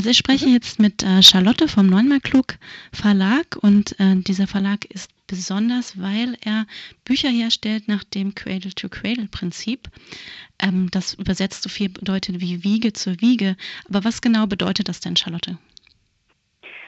Also ich spreche mhm. jetzt mit äh, Charlotte vom Neunmal Klug Verlag und äh, dieser Verlag ist besonders, weil er Bücher herstellt nach dem Cradle-to-Cradle-Prinzip. Ähm, das übersetzt so viel bedeutet wie Wiege zur Wiege. Aber was genau bedeutet das denn, Charlotte?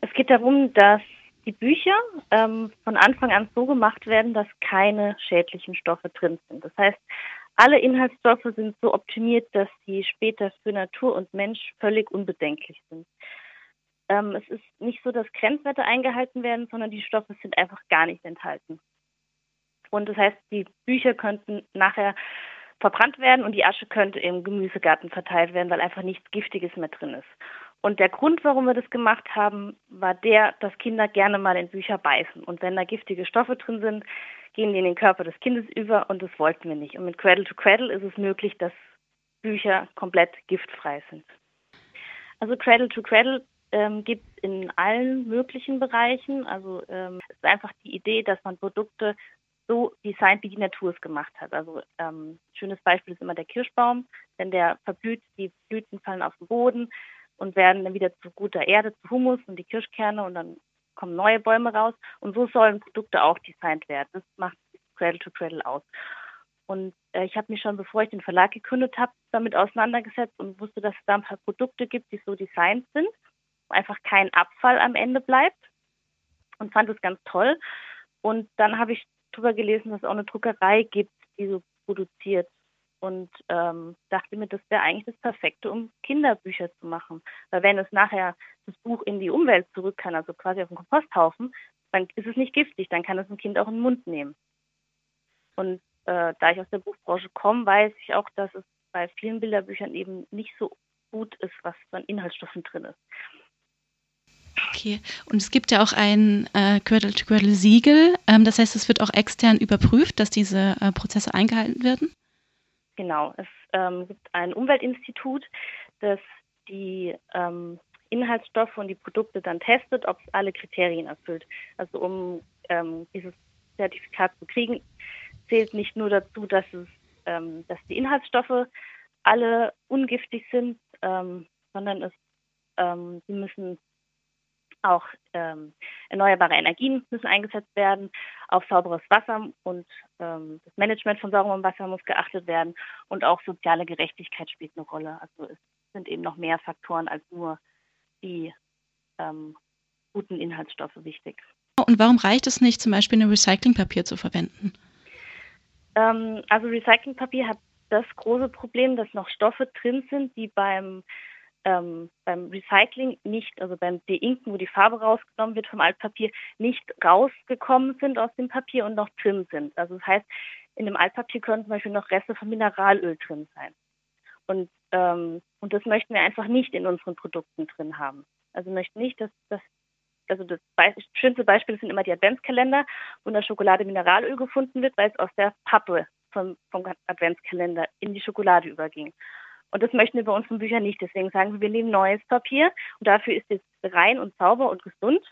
Es geht darum, dass die Bücher ähm, von Anfang an so gemacht werden, dass keine schädlichen Stoffe drin sind. Das heißt, alle Inhaltsstoffe sind so optimiert, dass sie später für Natur und Mensch völlig unbedenklich sind. Ähm, es ist nicht so, dass Grenzwerte eingehalten werden, sondern die Stoffe sind einfach gar nicht enthalten. Und das heißt, die Bücher könnten nachher verbrannt werden und die Asche könnte im Gemüsegarten verteilt werden, weil einfach nichts Giftiges mehr drin ist. Und der Grund, warum wir das gemacht haben, war der, dass Kinder gerne mal in Bücher beißen. Und wenn da giftige Stoffe drin sind, gehen die in den Körper des Kindes über und das wollten wir nicht. Und mit Cradle to Cradle ist es möglich, dass Bücher komplett giftfrei sind. Also Cradle to Cradle ähm, gibt es in allen möglichen Bereichen. Also ähm, es ist einfach die Idee, dass man Produkte so designt, wie die Natur es gemacht hat. Also ähm, schönes Beispiel ist immer der Kirschbaum, wenn der verblüht, die Blüten fallen auf den Boden und werden dann wieder zu guter Erde, zu Humus und die Kirschkerne und dann kommen neue Bäume raus. Und so sollen Produkte auch designt werden. Das macht Cradle to Cradle aus. Und äh, ich habe mich schon, bevor ich den Verlag gegründet habe, damit auseinandergesetzt und wusste, dass es da ein paar Produkte gibt, die so designt sind, wo einfach kein Abfall am Ende bleibt. Und fand es ganz toll. Und dann habe ich darüber gelesen, dass es auch eine Druckerei gibt, die so produziert und ähm, dachte mir, das wäre eigentlich das Perfekte, um Kinderbücher zu machen. Weil wenn es nachher das Buch in die Umwelt zurück kann, also quasi auf den Komposthaufen, dann ist es nicht giftig, dann kann es ein Kind auch in den Mund nehmen. Und äh, da ich aus der Buchbranche komme, weiß ich auch, dass es bei vielen Bilderbüchern eben nicht so gut ist, was an Inhaltsstoffen drin ist. Okay, und es gibt ja auch ein äh, Cradle-to-Cradle-Siegel. Ähm, das heißt, es wird auch extern überprüft, dass diese äh, Prozesse eingehalten werden? Genau, es ähm, gibt ein Umweltinstitut, das die ähm, Inhaltsstoffe und die Produkte dann testet, ob es alle Kriterien erfüllt. Also um ähm, dieses Zertifikat zu kriegen, zählt nicht nur dazu, dass es, ähm, dass die Inhaltsstoffe alle ungiftig sind, ähm, sondern es, ähm, sie müssen auch ähm, erneuerbare Energien müssen eingesetzt werden, auf sauberes Wasser und ähm, das Management von sauberem Wasser muss geachtet werden und auch soziale Gerechtigkeit spielt eine Rolle. Also es sind eben noch mehr Faktoren als nur die ähm, guten Inhaltsstoffe wichtig. Und warum reicht es nicht, zum Beispiel ein Recyclingpapier zu verwenden? Ähm, also Recyclingpapier hat das große Problem, dass noch Stoffe drin sind, die beim ähm, beim Recycling nicht, also beim Deinken, wo die Farbe rausgenommen wird vom Altpapier, nicht rausgekommen sind aus dem Papier und noch drin sind. Also das heißt, in dem Altpapier können zum Beispiel noch Reste von Mineralöl drin sein. Und, ähm, und das möchten wir einfach nicht in unseren Produkten drin haben. Also möchten nicht, dass das also das schönste Beispiel sind immer die Adventskalender, wo in der Schokolade Mineralöl gefunden wird, weil es aus der Pappe vom, vom Adventskalender in die Schokolade überging. Und das möchten wir bei unseren Büchern nicht. Deswegen sagen wir, wir nehmen neues Papier und dafür ist es rein und sauber und gesund.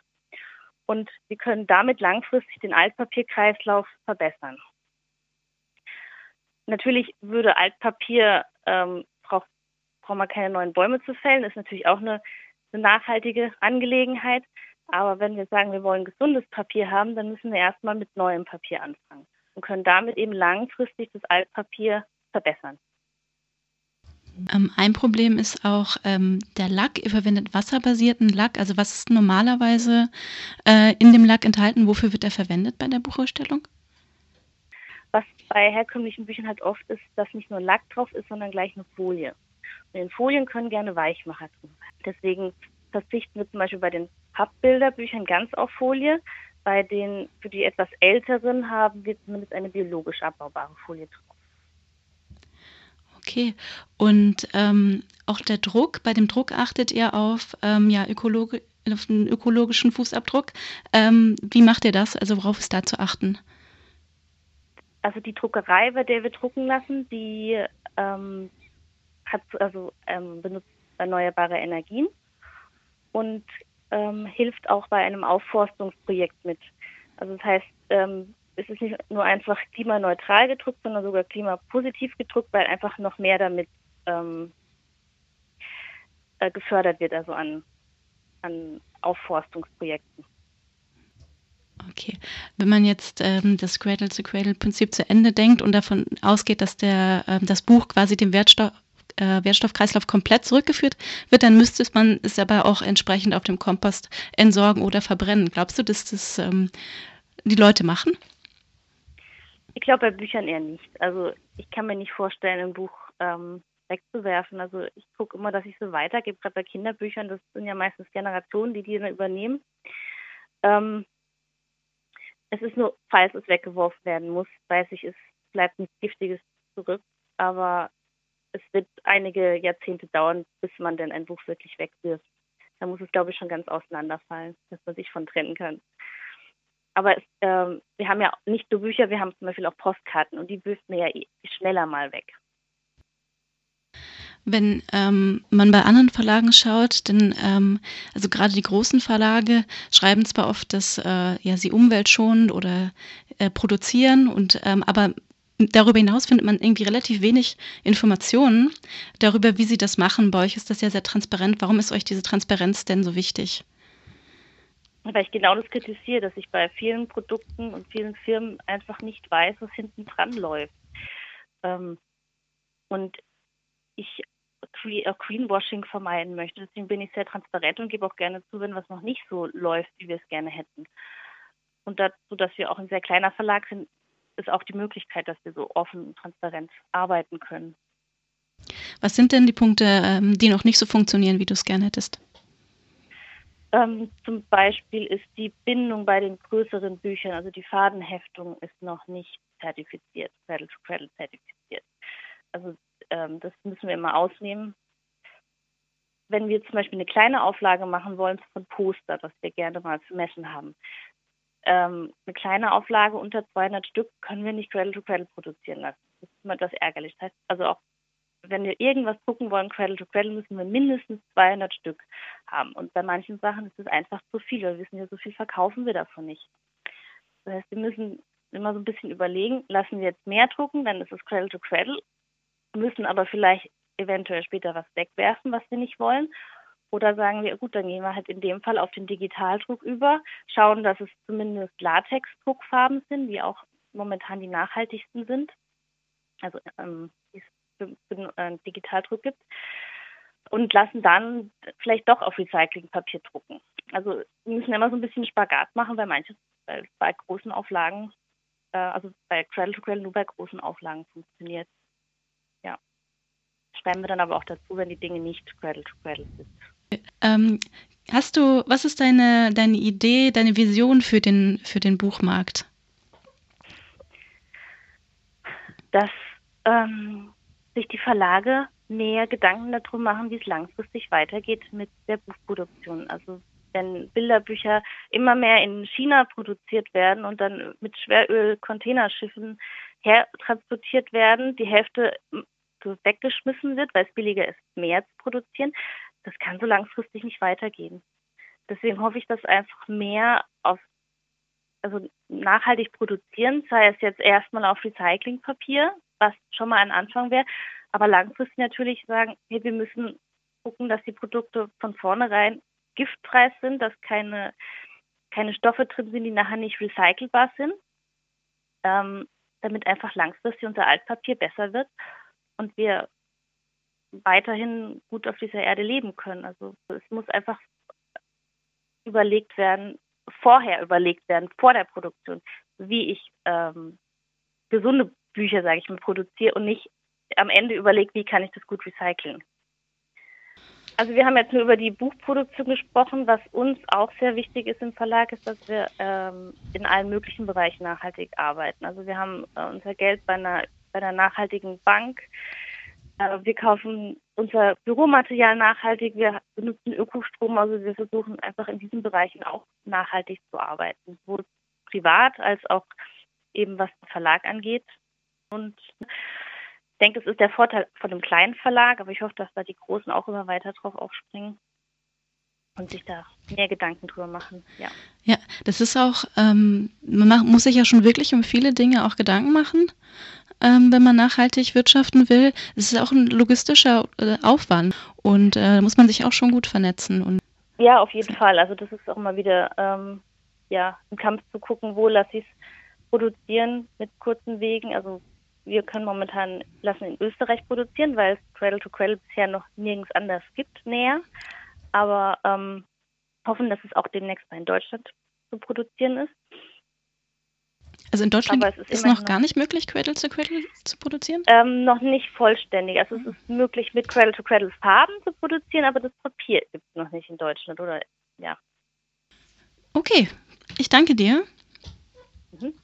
Und wir können damit langfristig den Altpapierkreislauf verbessern. Natürlich würde Altpapier, ähm, braucht, braucht man keine neuen Bäume zu fällen, ist natürlich auch eine, eine nachhaltige Angelegenheit. Aber wenn wir sagen, wir wollen gesundes Papier haben, dann müssen wir erstmal mit neuem Papier anfangen und können damit eben langfristig das Altpapier verbessern. Ähm, ein Problem ist auch ähm, der Lack. Ihr verwendet wasserbasierten Lack. Also was ist normalerweise äh, in dem Lack enthalten? Wofür wird er verwendet bei der Buchausstellung? Was bei herkömmlichen Büchern halt oft ist, dass nicht nur Lack drauf ist, sondern gleich eine Folie. Und in Folien können gerne Weichmacher drin sein. Deswegen verzichten wir zum Beispiel bei den Pappbilderbüchern ganz auf Folie. Bei den für die etwas älteren haben wir zumindest eine biologisch abbaubare Folie drauf. Okay. Und ähm, auch der Druck, bei dem Druck achtet ihr auf, ähm, ja, Ökologi auf den ökologischen Fußabdruck. Ähm, wie macht ihr das? Also worauf ist da zu achten? Also die Druckerei, bei der wir drucken lassen, die ähm, hat also ähm, benutzt erneuerbare Energien und ähm, hilft auch bei einem Aufforstungsprojekt mit. Also das heißt, es ist nicht nur einfach klimaneutral gedruckt, sondern sogar klimapositiv gedruckt, weil einfach noch mehr damit ähm, äh, gefördert wird, also an, an Aufforstungsprojekten. Okay. Wenn man jetzt ähm, das Cradle-to-Cradle-Prinzip zu Ende denkt und davon ausgeht, dass der, ähm, das Buch quasi dem Wertstoff, äh, Wertstoffkreislauf komplett zurückgeführt wird, dann müsste man es aber auch entsprechend auf dem Kompost entsorgen oder verbrennen. Glaubst du, dass das ähm, die Leute machen? Ich glaube bei Büchern eher nicht. Also ich kann mir nicht vorstellen, ein Buch ähm, wegzuwerfen. Also ich gucke immer, dass ich so weitergebe, gerade bei Kinderbüchern. Das sind ja meistens Generationen, die die dann übernehmen. Ähm, es ist nur, falls es weggeworfen werden muss, weiß ich, es bleibt nichts Giftiges zurück. Aber es wird einige Jahrzehnte dauern, bis man denn ein Buch wirklich wegwirft. Da muss es, glaube ich, schon ganz auseinanderfallen, dass man sich von trennen kann. Aber es, ähm, wir haben ja nicht nur Bücher, wir haben zum Beispiel auch Postkarten und die wirft man ja eh schneller mal weg. Wenn ähm, man bei anderen Verlagen schaut, denn ähm, also gerade die großen Verlage schreiben zwar oft, dass äh, ja sie umweltschonend oder äh, produzieren und ähm, aber darüber hinaus findet man irgendwie relativ wenig Informationen darüber, wie sie das machen. Bei euch ist das ja sehr transparent. Warum ist euch diese Transparenz denn so wichtig? Weil ich genau das kritisiere, dass ich bei vielen Produkten und vielen Firmen einfach nicht weiß, was hinten dran läuft. Ähm, und ich Greenwashing vermeiden möchte. Deswegen bin ich sehr transparent und gebe auch gerne zu, wenn was noch nicht so läuft, wie wir es gerne hätten. Und dazu, dass wir auch ein sehr kleiner Verlag sind, ist auch die Möglichkeit, dass wir so offen und transparent arbeiten können. Was sind denn die Punkte, ähm, die noch nicht so funktionieren, wie du es gerne hättest? Ähm, zum Beispiel ist die Bindung bei den größeren Büchern, also die Fadenheftung, ist noch nicht zertifiziert, Cradle to Cradle zertifiziert. Also ähm, das müssen wir immer ausnehmen. Wenn wir zum Beispiel eine kleine Auflage machen wollen von Poster, das wir gerne mal zu messen haben, ähm, eine kleine Auflage unter 200 Stück können wir nicht Cradle to Cradle produzieren lassen. Das ist immer das ärgerlich. Das heißt, also auch wenn wir irgendwas gucken wollen, Cradle to Cradle, müssen wir mindestens 200 Stück haben. Und bei manchen Sachen ist es einfach zu viel. Wir wissen ja, so viel verkaufen wir davon nicht. Das heißt, wir müssen immer so ein bisschen überlegen, lassen wir jetzt mehr drucken, dann ist es Cradle to Cradle müssen aber vielleicht eventuell später was wegwerfen, was wir nicht wollen. Oder sagen wir, gut, dann gehen wir halt in dem Fall auf den Digitaldruck über, schauen, dass es zumindest Latex-Druckfarben sind, die auch momentan die nachhaltigsten sind. Also ähm, die es für, für äh, Digitaldruck gibt. Und lassen dann vielleicht doch auf Recyclingpapier drucken. Also wir müssen immer so ein bisschen Spagat machen, weil manches bei, bei großen Auflagen, äh, also bei Cradle to Cradle nur bei großen Auflagen funktioniert schreiben wir dann aber auch dazu, wenn die Dinge nicht Cradle to Cradle sind. Ähm, hast du, was ist deine, deine Idee, deine Vision für den, für den Buchmarkt? Dass ähm, sich die Verlage mehr Gedanken darum machen, wie es langfristig weitergeht mit der Buchproduktion. Also wenn Bilderbücher immer mehr in China produziert werden und dann mit Schweröl-Containerschiffen hertransportiert werden, die Hälfte weggeschmissen wird, weil es billiger ist, mehr zu produzieren. Das kann so langfristig nicht weitergehen. Deswegen hoffe ich, dass einfach mehr auf, also nachhaltig produzieren, sei es jetzt erstmal auf Recyclingpapier, was schon mal ein Anfang wäre, aber langfristig natürlich sagen, hey, wir müssen gucken, dass die Produkte von vornherein giftfrei sind, dass keine, keine Stoffe drin sind, die nachher nicht recycelbar sind, ähm, damit einfach langfristig unser Altpapier besser wird und wir weiterhin gut auf dieser Erde leben können. Also es muss einfach überlegt werden, vorher überlegt werden, vor der Produktion, wie ich ähm, gesunde Bücher, sage ich mal, produziere und nicht am Ende überlegt, wie kann ich das gut recyceln. Also wir haben jetzt nur über die Buchproduktion gesprochen. Was uns auch sehr wichtig ist im Verlag, ist, dass wir ähm, in allen möglichen Bereichen nachhaltig arbeiten. Also wir haben äh, unser Geld bei einer bei einer nachhaltigen Bank. Äh, wir kaufen unser Büromaterial nachhaltig, wir benutzen Ökostrom, also wir versuchen einfach in diesen Bereichen auch nachhaltig zu arbeiten, sowohl privat als auch eben was den Verlag angeht. Und ich denke, das ist der Vorteil von einem kleinen Verlag, aber ich hoffe, dass da die Großen auch immer weiter drauf aufspringen und sich da mehr Gedanken drüber machen. Ja, ja das ist auch, ähm, man muss sich ja schon wirklich um viele Dinge auch Gedanken machen ähm, wenn man nachhaltig wirtschaften will. Es ist auch ein logistischer äh, Aufwand. Und äh, muss man sich auch schon gut vernetzen. Und ja, auf jeden Fall. Also das ist auch mal wieder ähm, ja, ein Kampf zu gucken, wo lasse ich es produzieren mit kurzen Wegen. Also wir können momentan lassen in Österreich produzieren, weil es Cradle to Cradle bisher noch nirgends anders gibt näher. Aber ähm, hoffen, dass es auch demnächst mal in Deutschland zu produzieren ist. Also in Deutschland ist, ist noch gar nicht möglich, Cradle to Cradle zu produzieren? Ähm, noch nicht vollständig. Also es ist möglich, mit Cradle to Cradle Farben zu produzieren, aber das Papier gibt es noch nicht in Deutschland, oder? Ja. Okay, ich danke dir. Mhm.